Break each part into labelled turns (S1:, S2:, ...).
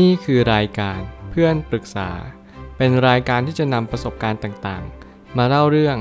S1: นี่คือรายการเพื่อนปรึกษา เป็นรายการที่จะนำประสบการณ์ต่างๆ มาเล่าเรื่อง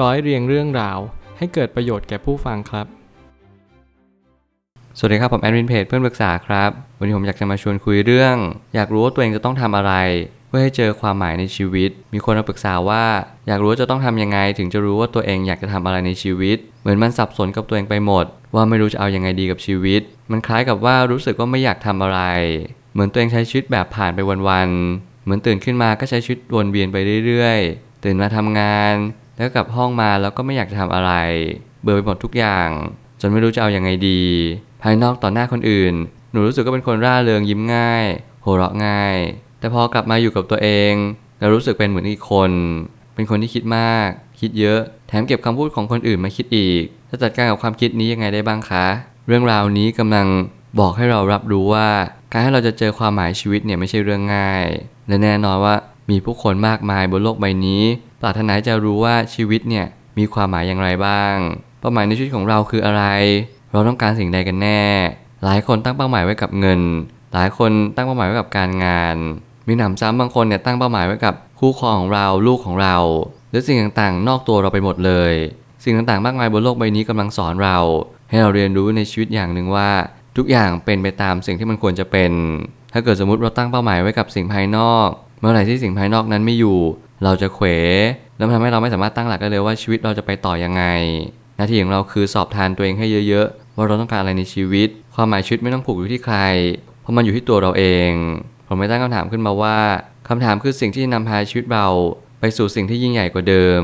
S1: ร้อยเรียงเรื่องราว ให้เกิดประโยชน์แก่ผู้ฟังครับ
S2: สวัสดีครับ ผมแอดมินเพจเพื่อนปรึกษาครับ วันนี้ผมอยากจะมาชวนคุยเรื่อง อยากรู้ว่าตัวเองจะต้องทำอะไร เพื่อให้เจอความหมายในชีวิต มีคนมาปรึกษาว่า อยากรู้ว่าจะต้องทำยังไง ถึงจะรู้ว่าตัวเองอยากจะทำอะไรในชีวิต เหมือนมันสับสนกับตัวเองไปหมด ว่าไม่รู้จะเอายังไงดีกับชีวิต มันคล้ายกับว่ารู้สึกว่าไม่อยากทำอะไร เหมือนตัวเองใช้ชีวิตแบบผ่านไปวันๆ เหมือนตื่นขึ้นมาก็ใช้ชีวิตวนเวียนไปเรื่อยๆ ตื่นมาทำงาน แล้วกลับห้องมาแล้วก็ไม่อยากจะทำอะไร เบื่อไปหมดทุกอย่าง จนไม่รู้จะเอายังไงดี ภายนอกต่อหน้าคนอื่น หนูรู้สึกก็เป็นคนร่าเริงยิ้มง่ายโหเราะง่าย แต่พอกลับมาอยู่กับตัวเองเรารู้สึกเป็นเหมือนอีกคน เป็นคนที่คิดมาก คิดเยอะ แถมเก็บคำพูดของคนอื่นมาคิดอีก จะจัดการกับความคิดนี้ยังไงได้บ้างคะ เรื่องราวนี้กำลังบอกให้เรารับรู้ว่า การให้เราจะเจอความหมายชีวิตเนี่ยไม่ใช่เรื่องง่าย และแน่นอนว่ามีผู้คนมากมายบนโลกใบนี้ ปรารถนาจะรู้ว่าชีวิตเนี่ยมีความหมายอย่างไรบ้าง เป้าหมายในชีวิตของเราคืออะไร เราต้องการสิ่งใดกันแน่ หลายคนตั้งเป้าหมายไว้กับเงิน หลายคนตั้งเป้าหมายไว้กับการงาน มีหนำซ้ำบางคนเนี่ยตั้งเป้าหมายไว้กับคู่ครองของเราลูกของเรา หรือสิ่งต่างๆ นอกตัวเราไปหมดเลย สิ่งต่างๆ มากมายบนโลกใบนี้กำลังสอนเรา ให้เราเรียนรู้ในชีวิตอย่างหนึ่งว่า ทุกอย่างเป็นไปตามสิ่งที่มันควรจะเป็น ถ้าเกิดสมมติเราตั้งเป้าหมายไว้กับสิ่งภายนอก เมื่อไหร่ที่สิ่งภายนอกนั้นไม่อยู่ เราจะเขวแล้วทำให้เราไม่สามารถตั้งหลักได้เลยว่าชีวิตเราจะไปต่อยังไง หน้าที่ของเราคือสอบทานตัวเองให้เยอะๆ ว่าเราต้องการอะไรในชีวิต ความหมายชีวิตไม่ต้องผูกอยู่ที่ใคร เพราะมันอยู่ที่ตัวเราเอง ผมไม่ตั้งคำถามขึ้นมาว่าคำถามคือสิ่งที่นำพาชีวิตเราไปสู่สิ่งที่ยิ่งใหญ่กว่าเดิม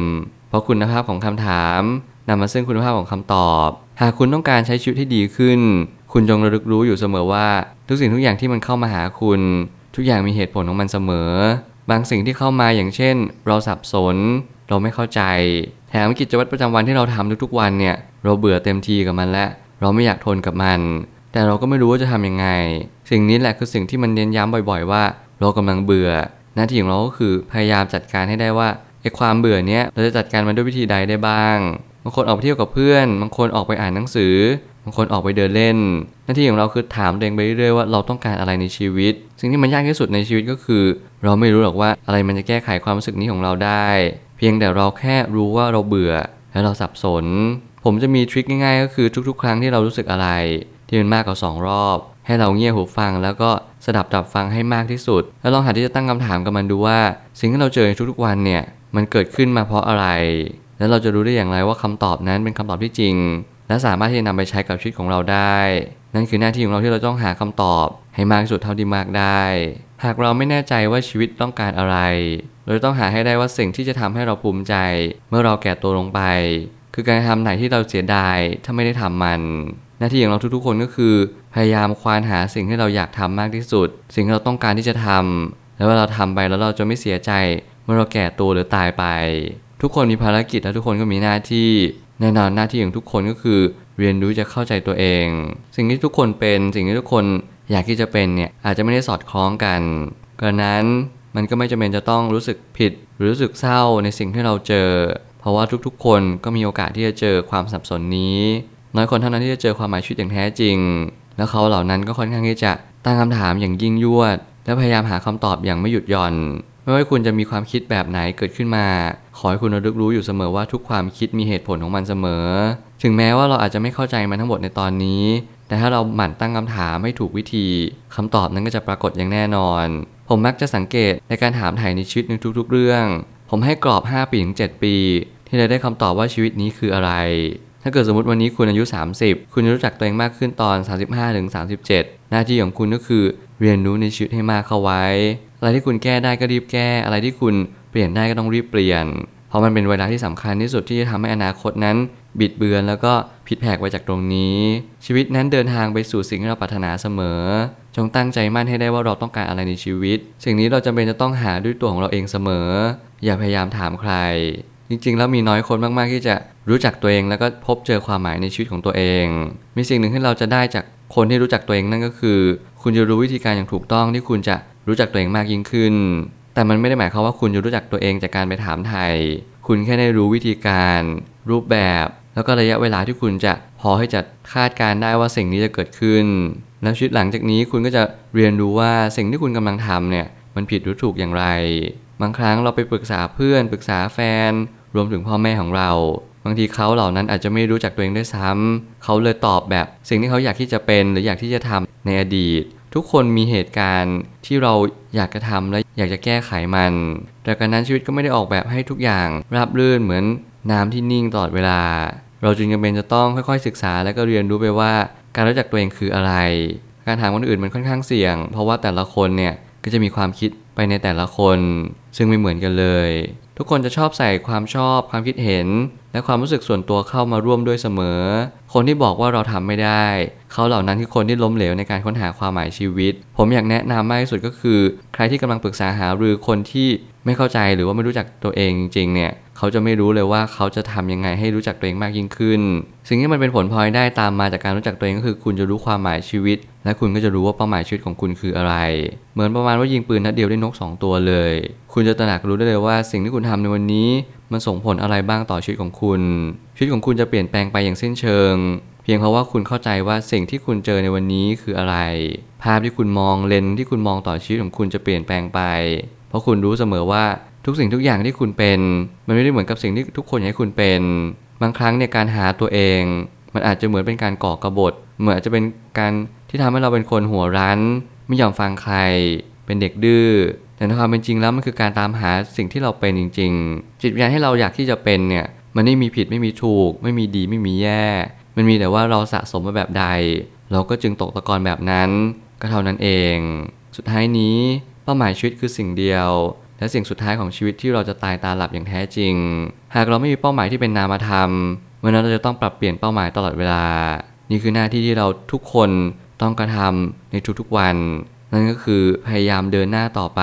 S2: เพราะคุณภาพของคำถามนำมาซึ่งคุณภาพของคำตอบ หากคุณต้องการใช้ชีวิตที่ดีขึ้น คุณจงระลึกรู้อยู่เสมอว่า ทุกสิ่งทุกอย่างที่มันเข้ามาหาคุณ ทุกอย่างมีเหตุผลของมันเสมอ บางสิ่งที่เข้ามาอย่างเช่น เราสับสน เราไม่เข้าใจ แถมกิจวัตรประจำวันที่เราทำทุกๆวันเนี่ย เราเบื่อเต็มทีกับมันและ เราไม่อยากทนกับมัน แต่เราก็ไม่รู้ว่าจะทำยังไง สิ่งนี้แหละคือสิ่งที่มันเน้นย้ำบ่อย ๆ ว่า เรากำลังเบื่อ หน้าที่ของเราก็คือพยายามจัดการให้ได้ว่าไอ้ความเบื่อเนี้ยเราจะจัดการมันด้วยวิธีใดได้บ้าง บางคนออกไปเที่ยวกับเพื่อน บางคนออกไปอ่านหนังสือางคนออกไปเดินเล่น หน้าที่ของเราคือถามตัวเองไปเรื่อยๆว่าเราต้องการอะไรในชีวิต สิ่งที่มันยากที่สุดในชีวิตก็คือ เราไม่รู้หรอกว่าอะไรมันจะแก้ไขความรู้สึกนี้ของเราได้ เพียงแต่เราแค่รู้ว่าเราเบื่อและเราสับสน ผมจะมีทริคง่ายๆ ก็คือทุกๆ ครั้งที่เรารู้สึกอะไร ที่มันมากกว่าสองรอบ ให้เราเงี่ยหูฟังแล้วก็สดับดับฟังให้มากที่สุด แล้วลองหาที่จะตั้งคำถามกับมันดูว่า สิ่งที่เราเจอในทุกๆวันเนี่ยมันเกิดขึ้นมาเพราะอะไร แล้วเราจะรู้ได้อย่างไรว่าคำตอบนั้นเป็นคำตอบที่จริง และสามารถที่จะนำไปใช้กับชีวิตของเราได้ นั่นคือหน้าที่ของเราที่เราต้องหาคำตอบ ให้มากที่สุดเท่าที่มากได้ หากเราไม่แน่ใจว่าชีวิตต้องการอะไร เราจะต้องหาให้ได้ว่าสิ่งที่จะทำให้เราภูมิใจ เมื่อเราแก่ตัวลงไป คือการทำไหนที่เราเสียดายถ้าไม่ได้ทำมัน หน้าที่ของเราทุกๆ คนก็คือ พยายามควานหาสิ่งที่เราอยากทำมากที่สุด สิ่งที่เราต้องการที่จะทำแล้วเวลาเราทำไปแล้วเราจะไม่เสียใจ เมื่อเราแก่ตัวหรือตายไป ทุกคนมีภารกิจและทุกคนก็มีหน้าที่ แน่นอนหน้าที่ของทุกคนก็คือ เรียนรู้จะเข้าใจตัวเอง สิ่งที่ทุกคนเป็นสิ่งที่ทุกคนอยากที่จะเป็นเนี่ยอาจจะไม่ได้สอดคล้องกันกระนั้นมันก็ไม่จำเป็นจะต้องรู้สึกผิด หรือรู้สึกเศร้าในสิ่งที่เราเจอ เพราะว่าทุกๆ คนก็มีโอกาสที่จะเจอความสับสนนี้ น้อยคนเท่านั้นที่จะเจอความหมายชีวิตอย่างแท้จริง แล้วเขาเหล่านั้นก็ค่อนข้างที่จะตั้งคำถามอย่างยิ่งยวด และพยายามหาคำตอบอย่างไม่หยุดหย่อน ไม่ว่าคุณจะมีความคิดแบบไหนเกิดขึ้นมา ขอให้คุณระลึกรู้อยู่เสมอว่าทุกความคิดมีเหตุผลของมันเสมอ ถึงแม้ว่าเราอาจจะไม่เข้าใจมันทั้งหมดในตอนนี้ แต่ถ้าเราหมั่นตั้งคำถามให้ถูกวิธีคำตอบนั้นก็จะปรากฏอย่างแน่นอน ผมมักจะสังเกตในการถามไถ่ในชีวิตในทุก ๆ เรื่อง ผมให้กรอบ 5 ปีถึง 7 ปี ที่จะได้คำตอบว่าชีวิตนี้คืออะไร ถ้าเกิดสมมติวันนี้คุณอายุ 30 คุณจะรู้จักตัวเองมากขึ้นตอน 35-37 หน้าที่ของคุณก็คือเรียนรู้ในชีวิตให้มากเข้าไว้ อะไรที่คุณแก้ได้ก็รีบแก้ อะไรที่คุณเปลี่ยนได้ก็ต้องรีบเปลี่ยน เพราะมันเป็นเวลาที่สำคัญที่สุดที่จะทำให้อนาคตนั้น บิดเบือนแล้วก็ผิดแผกไปจากตรงนี้ ชีวิตนั้นเดินทางไปสู่สิ่งที่เราปรารถนาเสมอ จงตั้งใจมั่นให้ได้ว่าเราต้องการอะไรในชีวิต สิ่งนี้เราจำเป็นจะต้องหาด้วยตัวของเราเองเสมอ อย่าพยายามถามใคร จริง ๆ แล้วมีน้อยคนมากๆที่จะรู้จักตัวเองแล้วก็พบเจอความหมายในชีวิตของตัวเอง มีสิ่งหนึ่งที่เราจะได้จากคนที่รู้จักตัวเองนั่นก็คือ คุณจะรู้วิธีการอย่างถูกต้องที่คุณจะรู้จักตัวเองมากยิ่งขึ้น แต่มันไม่ได้หมายความว่าคุณจะรู้จักตัวเองจากการไปถามไทย คุณแค่ได้รู้วิธีการ รูปแบบ แล้วก็ระยะเวลาที่คุณจะพอให้จะคาดการได้ว่าสิ่งนี้จะเกิดขึ้น แล้วชีวิตหลังจากนี้คุณก็จะเรียนรู้ว่าสิ่งที่คุณกำลังทำเนี่ยมันผิดหรือถูกอย่างไร บางครั้งเราไปปรึกษาเพื่อน ปรึกษาแฟน รวมถึงพ่อแม่ของเรา บางทีเขาเหล่านั้นอาจจะไม่รู้จักตัวเองด้วยซ้ำเขาเลยตอบแบบ สิ่งที่เขาอยากที่จะเป็นหรืออยากที่จะทำ ในอดีต ทุกคนมีเหตุการณ์ที่เราอยากจะทำและอยากจะแก้ไขมัน แต่การนั้นชีวิตก็ไม่ได้ออกแบบให้ทุกอย่างราบรื่นเหมือนน้ำที่นิ่งตลอดเวลา เราจึงจำเป็นจะต้องค่อยๆศึกษาและก็เรียนรู้ไปว่า การรู้จักตัวเองคืออะไร การถามคนอื่นมันค่อนข้างเสี่ยง เพราะว่าแต่ละคนเนี่ยก็จะมีความคิดไปในแต่ละคน ซึ่งไม่เหมือนกันเลย ทุกคนจะชอบใส่ความชอบความคิดเห็น และความรู้สึกส่วนตัวเข้ามาร่วมด้วยเสมอ คนที่บอกว่าเราทำไม่ได้ เขาเหล่านั้นคือคนที่ล้มเหลวในการค้นหาความหมายชีวิต ผมอยากแนะนำมากที่สุดก็คือ ใครที่กำลังปรึกษาหารือคนที่ ไม่เข้าใจหรือว่าไม่รู้จักตัวเองจริงๆเนี่ยเขาจะไม่รู้เลยว่าเขาจะทำยังไงให้รู้จักตัวเองมากยิ่งขึ้น สิ่งที่มันเป็นผลพลอยได้ตามมาจากการรู้จักตัวเองก็คือ คุณจะรู้ความหมายชีวิต และคุณก็จะรู้ว่าเป้าหมายชีวิตของคุณคืออะไร เหมือนประมาณว่ายิงปืนนัดเดียวได้นก 2 ตัวเลย คุณจะตระหนักรู้ได้เลยว่า สิ่งที่คุณทำในวันนี้มันส่งผลอะไรบ้างต่อชีวิตของคุณ ชีวิตของคุณจะเปลี่ยนแปลงไปอย่างสิ้นเชิง เพียงเพราะว่าคุณเข้าใจว่าสิ่งที่คุณเจอในวันนี้คืออะไร ภาพที่คุณมองเลนที่คุณมองต่อชีวิตของคุณจะเปลี่ยนแปลงไป เพราะคุณรู้เสมอว่าทุกสิ่งทุกอย่างที่คุณเป็น มันไม่ได้เหมือนกับสิ่งที่ทุกคนอยากให้คุณเป็น บางครั้งเนี่ยการหาตัวเอง มันอาจจะเหมือนเป็นการก่อกระบฏเหมือนอาจจะเป็นการที่ทำให้เราเป็นคนหัวรั้น ไม่ยอมฟังใคร เป็นเด็กดื้อแต่ในความเป็นจริงแล้วมันคือการตามหาสิ่งที่เราเป็นจริง ๆ จิตวิญญาณให้เราอยากที่จะเป็นเนี่ยมันไม่มีผิดไม่มีถูก ไม่มีดีไม่มีแย่ มันมีแต่ว่าเราสะสมมาแบบใด เราก็จึงตกตะกอนแบบนั้น ก็เท่านั้นเอง สุดท้ายนี้ เป้าหมายชีวิตคือสิ่งเดียว และสิ่งสุดท้ายของชีวิตที่เราจะตายตาหลับอย่างแท้จริง หากเราไม่มีเป้าหมายที่เป็นนามธรรมเมื่อนั้นเราจะต้องปรับเปลี่ยนเป้าหมายตลอดเวลา นี่คือหน้าที่ที่เราทุกคนต้องกระทำในทุกๆวัน นั่นก็คือพยายามเดินหน้าต่อไป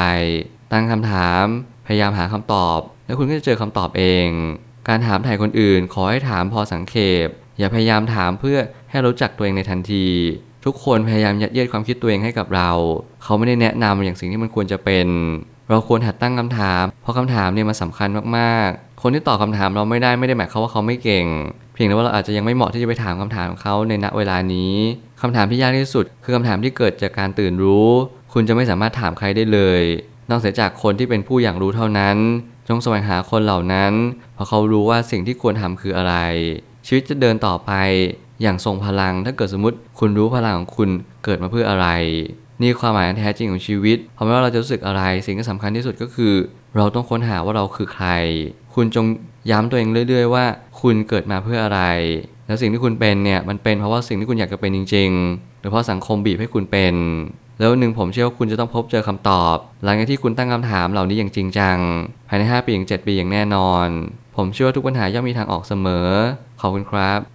S2: ตั้งคำถาม พยายามหาคำตอบ แล้วคุณก็จะเจอคำตอบเอง การถามถ่ายคนอื่น ขอให้ถามพอสังเขปอย่าพยายามถามเพื่อให้รู้จักตัวเองในทันที ทุกคนพยายามยัดเยียดความคิดตัวเองให้กับเรา เขาไม่ได้แนะนำอย่างสิ่งที่มันควรจะเป็น เราควรหัดตั้งคำถาม เพราะคำถามเนี่ยมันสำคัญมากๆ คนที่ตอบคำถามเราไม่ได้ไม่ได้หมายความว่าเขาไม่เก่ง เพียงแต่ว่าเราอาจจะยังไม่เหมาะที่จะไปถามคำถามของเขาในณเวลานี้คำถามที่ยากที่สุด คือคำถามที่เกิดจากการตื่นรู้ คุณจะไม่สามารถถามใครได้เลย นอกเสียจากคนที่เป็นผู้อย่างรู้เท่านั้น จงแสวงหาคนเหล่านั้น เพราะเขารู้ว่าสิ่งที่ควรทำคืออะไร ชีวิตจะเดินต่อไป อย่างทรงพลัง ถ้าเกิดสมมติคุณรู้พลังของคุณเกิดมาเพื่ออะไร นี่ความหมายแท้จริงของชีวิตเพราะไม่ว่าเราจะรู้สึกอะไรสิ่งที่สำคัญที่สุดก็คือ เราต้องค้นหาว่าเราคือใคร คุณจงย้ำตัวเองเรื่อยๆ ว่า คุณเกิดมาเพื่ออะไร แล้วสิ่งที่คุณเป็นเนี่ยมันเป็นเพราะว่าสิ่งที่คุณอยากจะเป็นจริงๆ หรือเพราะสังคมบีบให้คุณเป็น แล้วหนึ่งผมเชื่อว่าคุณจะต้องพบเจอคำตอบ หลังจากที่คุณตั้งคำถามเหล่านี้อย่างจริงจัง ภายใน 5 ปีถึง7ปีอย่างแน่นอน ผมเชื่อว่าทุกปัญหาย่อมมีทางออกเสมอ ขอบคุณครับ